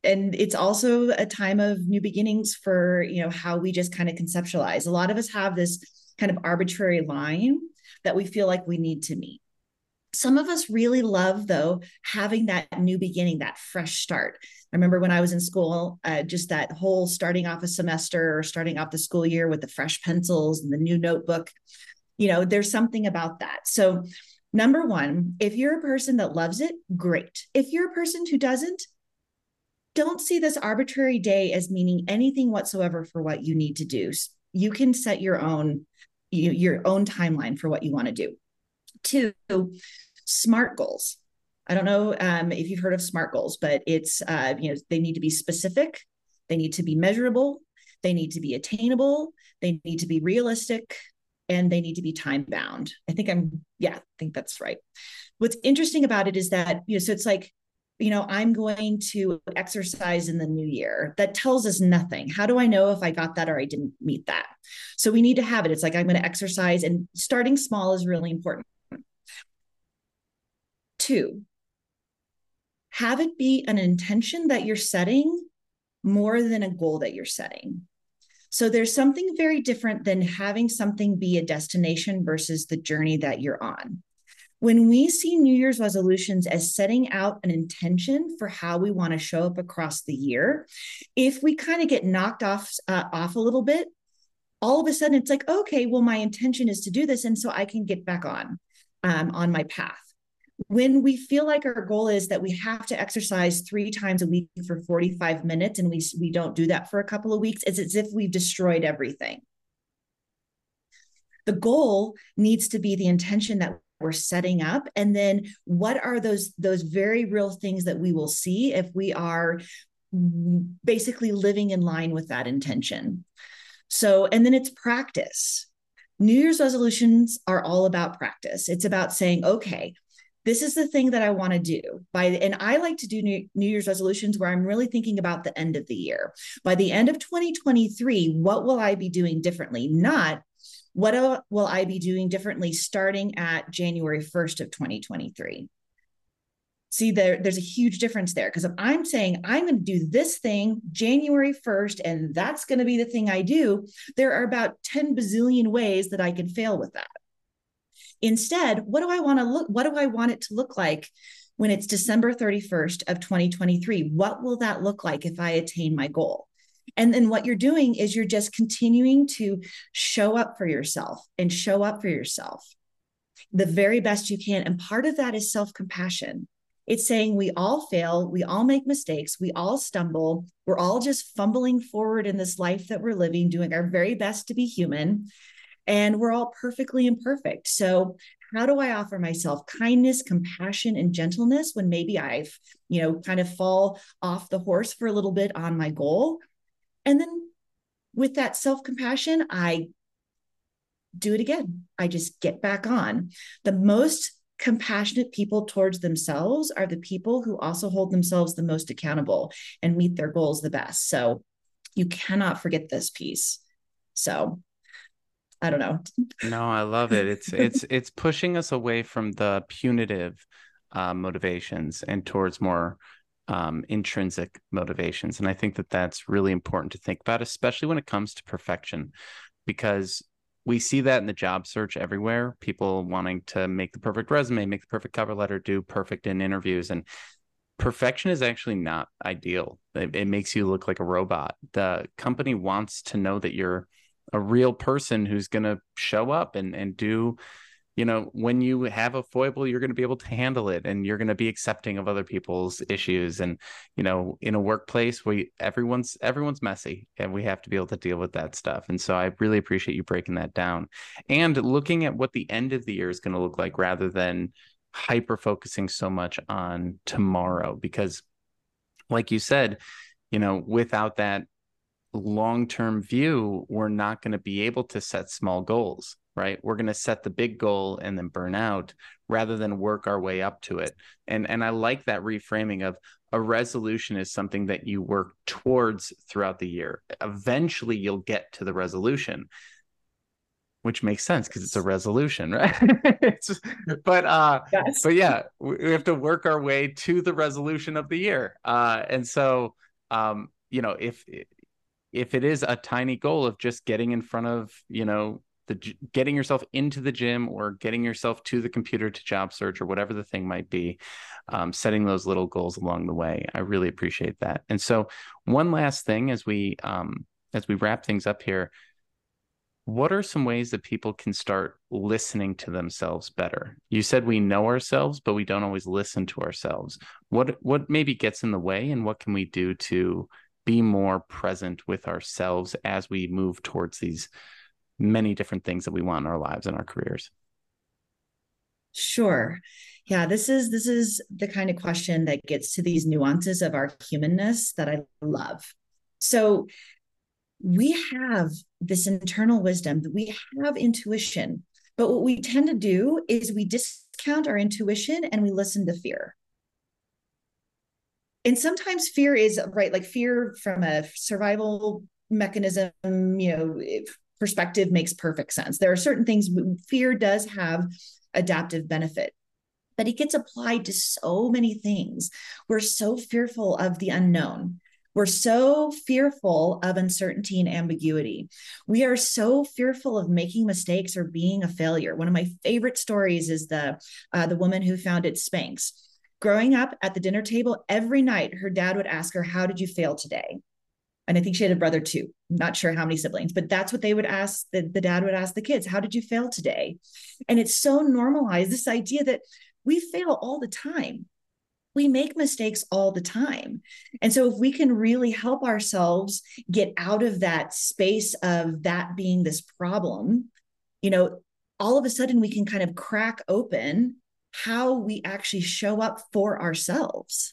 and it's also a time of new beginnings for you know how we just kind of conceptualize. A lot of us have this kind of arbitrary line that we feel like we need to meet some of us really love though having that new beginning that fresh start i remember when i was in school uh, just that whole starting off a semester or starting off the school year with the fresh pencils and the new notebook you know there's something about that so number one if you're a person that loves it great if you're a person who doesn't don't see this arbitrary day as meaning anything whatsoever for what you need to do. You can set your own your own timeline for what you want to do. Two, SMART goals. I don't know um, if you've heard of SMART goals, but it's uh, you know they need to be specific, they need to be measurable, they need to be attainable, they need to be realistic, and they need to be time bound. I think I'm yeah, I think that's right. What's interesting about it is that you know so it's like you know, I'm going to exercise in the new year. That tells us nothing. How do I know if I got that or I didn't meet that? So we need to have it. It's like I'm going to exercise, and starting small is really important. Two, have it be an intention that you're setting more than a goal that you're setting. So there's something very different than having something be a destination versus the journey that you're on. When we see New Year's resolutions as setting out an intention for how we want to show up across the year, if we kind of get knocked off uh, off a little bit, all of a sudden it's like, okay, well, my intention is to do this, and so I can get back on um, on my path. When we feel like our goal is that we have to exercise three times a week for 45 minutes, and we we don't do that for a couple of weeks, it's as if we've destroyed everything. The goal needs to be the intention that we're setting up and then what are those those very real things that we will see if we are basically living in line with that intention. So and then it's practice. New year's resolutions are all about practice. It's about saying okay this is the thing that I want to do by and I like to do new, new, Year's resolutions where I'm really thinking about the end of the year. By the end of 2023, what will I be doing differently? Not what will I be doing differently starting at January 1st of 2023? See, there, there's a huge difference there because if I'm saying I'm going to do this thing January 1st, and that's going to be the thing I do, there are about 10 bazillion ways that I can fail with that. Instead, what do I want to look, what do I want it to look like when it's December 31st of 2023? What will that look like if I attain my goal? And then what you're doing is you're just continuing to show up for yourself and show up for yourself the very best you can. And part of that is self compassion. It's saying we all fail, we all make mistakes, we all stumble, we're all just fumbling forward in this life that we're living, doing our very best to be human, and we're all perfectly imperfect. So, how do I offer myself kindness, compassion, and gentleness when maybe I've, you know, kind of fall off the horse for a little bit on my goal? And then with that self compassion, I do it again. I just get back on. The most compassionate people towards themselves are the people who also hold themselves the most accountable and meet their goals the best. So you cannot forget this piece. So I don't know. No, I love it. It's it's it's pushing us away from the punitive uh, motivations and towards more um, intrinsic motivations. And I think that that's really important to think about, especially when it comes to perfection, because we see that in the job search everywhere people wanting to make the perfect resume make the perfect cover letter do perfect in interviews and perfection is actually not ideal it, it, makes you look like a robot the company wants to know that you're a real person who's going to show up and and do you know when you have a foible you're going to be able to handle it and you're going to be accepting of other people's issues. And you know in a workplace we everyone's everyone's messy and we have to be able to deal with that stuff. And so i really appreciate you breaking that down and looking at what the end of the year is going to look like rather than hyper focusing so much on tomorrow. Because like you said you know without that long-term view we're not going to be able to set small goals right? We're going to set the big goal and then burn out rather than work our way up to it. And and i like that reframing of a resolution is something that you work towards throughout the year. Eventually you'll get to the resolution which makes sense because it's a resolution (laughs) right? But uh yes. but yeah we have to work our way to the resolution of the year. Uh and so um you know if if it is a tiny goal of just getting in front of you know the getting yourself into the gym or getting yourself to the computer to job search or whatever the thing might be um, setting those little goals along the way. I really appreciate that. And so one last thing as we um, as we wrap things up here what are some ways that people can start listening to themselves better? You said we know ourselves but we don't always listen to ourselves. What what maybe gets in the way and what can we do to be more present with ourselves as we move towards these many different things that we want in our lives and our careers? Sure. Yeah this is this is the kind of question that gets to these nuances of our humanness that i love. So we have this internal wisdom we have intuition but what we tend to do is we discount our intuition and we listen to fear and sometimes fear is right like fear from a survival mechanism you know perspective makes perfect sense. There are certain things fear does have adaptive benefit, but it gets applied to so many things. We're so fearful of the unknown. We're so fearful of uncertainty and ambiguity. We are so fearful of making mistakes or being a failure. One of my favorite stories is the uh, the woman who founded Spanx. Growing up at the dinner table, every night her dad would ask her, "How did you fail today?" and I think she had a brother too. I'm not sure how many siblings, but that's what they would ask. The, the dad would ask the kids, How did you fail today? And it's so normalized this idea that we fail all the time. We make mistakes all the time. And so, if we can really help ourselves get out of that space of that being this problem, you know, all of a sudden we can kind of crack open how we actually show up for ourselves.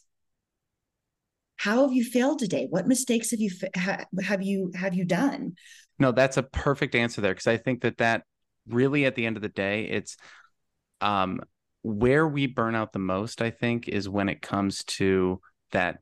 How have you failed today? What mistakes have you have you have you done? No that's a perfect answer there because i think that that really at the end of the day it's um where we burn out the most i think is when it comes to that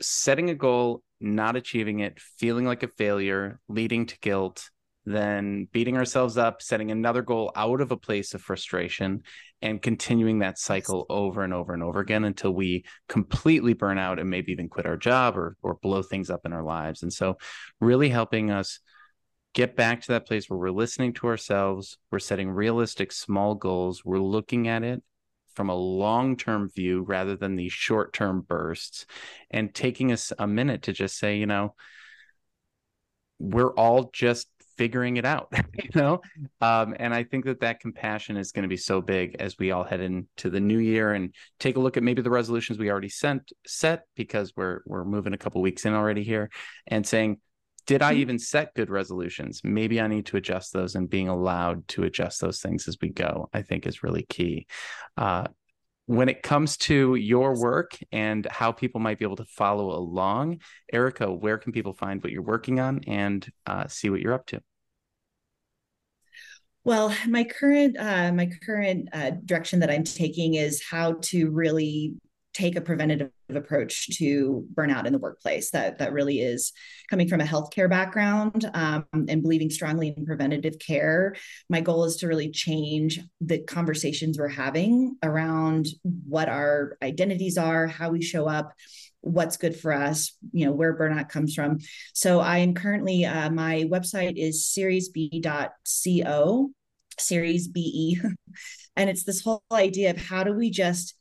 setting a goal not achieving it feeling like a failure leading to guilt then beating ourselves up, setting another goal out of a place of frustration, and continuing that cycle over and over and over again until we completely burn out and maybe even quit our job or or blow things up in our lives. And so, really helping us get back to that place where we're listening to ourselves, we're setting realistic small goals, we're looking at it from a long term view rather than these short term bursts and taking us a minute to just say, you know, we're all just figuring it out (laughs) you know? Um, and i think that that compassion is going to be so big as we all head into the new year and take a look at maybe the resolutions we already sent set because we're we're moving a couple weeks in already here and saying did i mm-hmm. even set good resolutions? Maybe i need to adjust those and being allowed to adjust those things as we go i think is really key. Uh, when it comes to your work and how people might be able to follow along, Erica, where can people find what you're working on and uh, see what you're up to? Well, my current uh, my current uh, direction that I'm taking is how to really take a preventative approach to burnout in the workplace. That that really is coming from a healthcare background um, and believing strongly in preventative care. My goal is to really change the conversations we're having around what our identities are how we show up what's good for us you know where burnout comes from. So i am currently uh, my website is seriesb.co Series B (laughs) and it's this whole idea of how do we just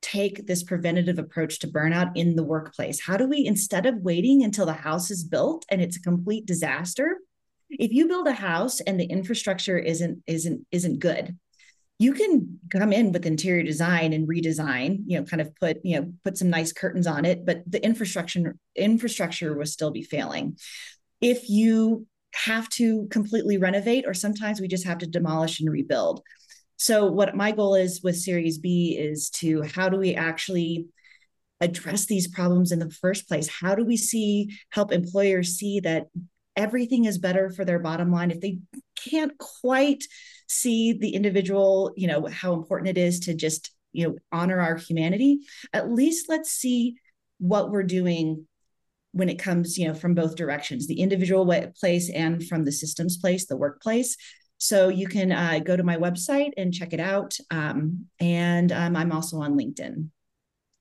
take this preventative approach to burnout in the workplace? How do we, instead of waiting until the house is built and it's a complete disaster, if you build a house and the infrastructure isn't isn't isn't good, you can come in with interior design and redesign, you know, kind of put, you know, put some nice curtains on it, but the infrastructure infrastructure will still be failing. If you have to completely renovate, or sometimes we just have to demolish and rebuild. So, what my goal is with Series B is to how do we actually address these problems in the first place? How do we see help employers see that everything is better for their bottom line if they can't quite see the individual, you know, how important it is to just, you know, honor our humanity? At least let's see what we're doing when it comes you know from both directions the individual place and from the systems place the workplace so you can uh, go to my website and check it out. Um, and um, I'm also on LinkedIn.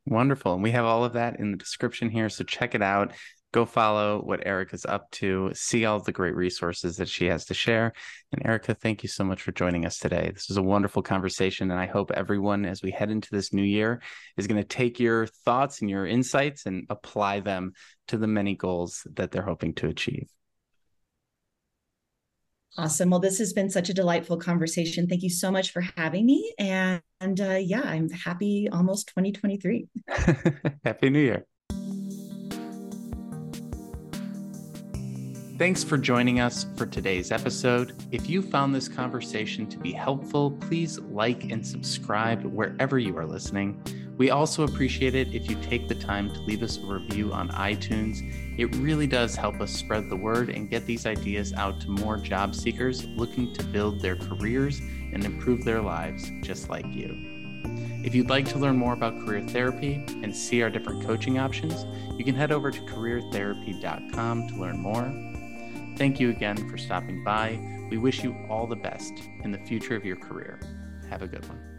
Wonderful. And we have all of that in the description here. So check it out. Go follow what Erica's up to, see all the great resources that she has to share. And Erica, thank you so much for joining us today. This was a wonderful conversation. And I hope everyone, as we head into this new year, is going to take your thoughts and your insights and apply them to the many goals that they're hoping to achieve. Awesome. Well, this has been such a delightful conversation. Thank you so much for having me. And, and uh, yeah, I'm happy almost 2023. (laughs) happy New Year. Thanks for joining us for today's episode. If you found this conversation to be helpful, please like and subscribe wherever you are listening. We also appreciate it if you take the time to leave us a review on iTunes. It really does help us spread the word and get these ideas out to more job seekers looking to build their careers and improve their lives just like you. If you'd like to learn more about career therapy and see our different coaching options, you can head over to careertherapy.com to learn more. Thank you again for stopping by. We wish you all the best in the future of your career. Have a good one.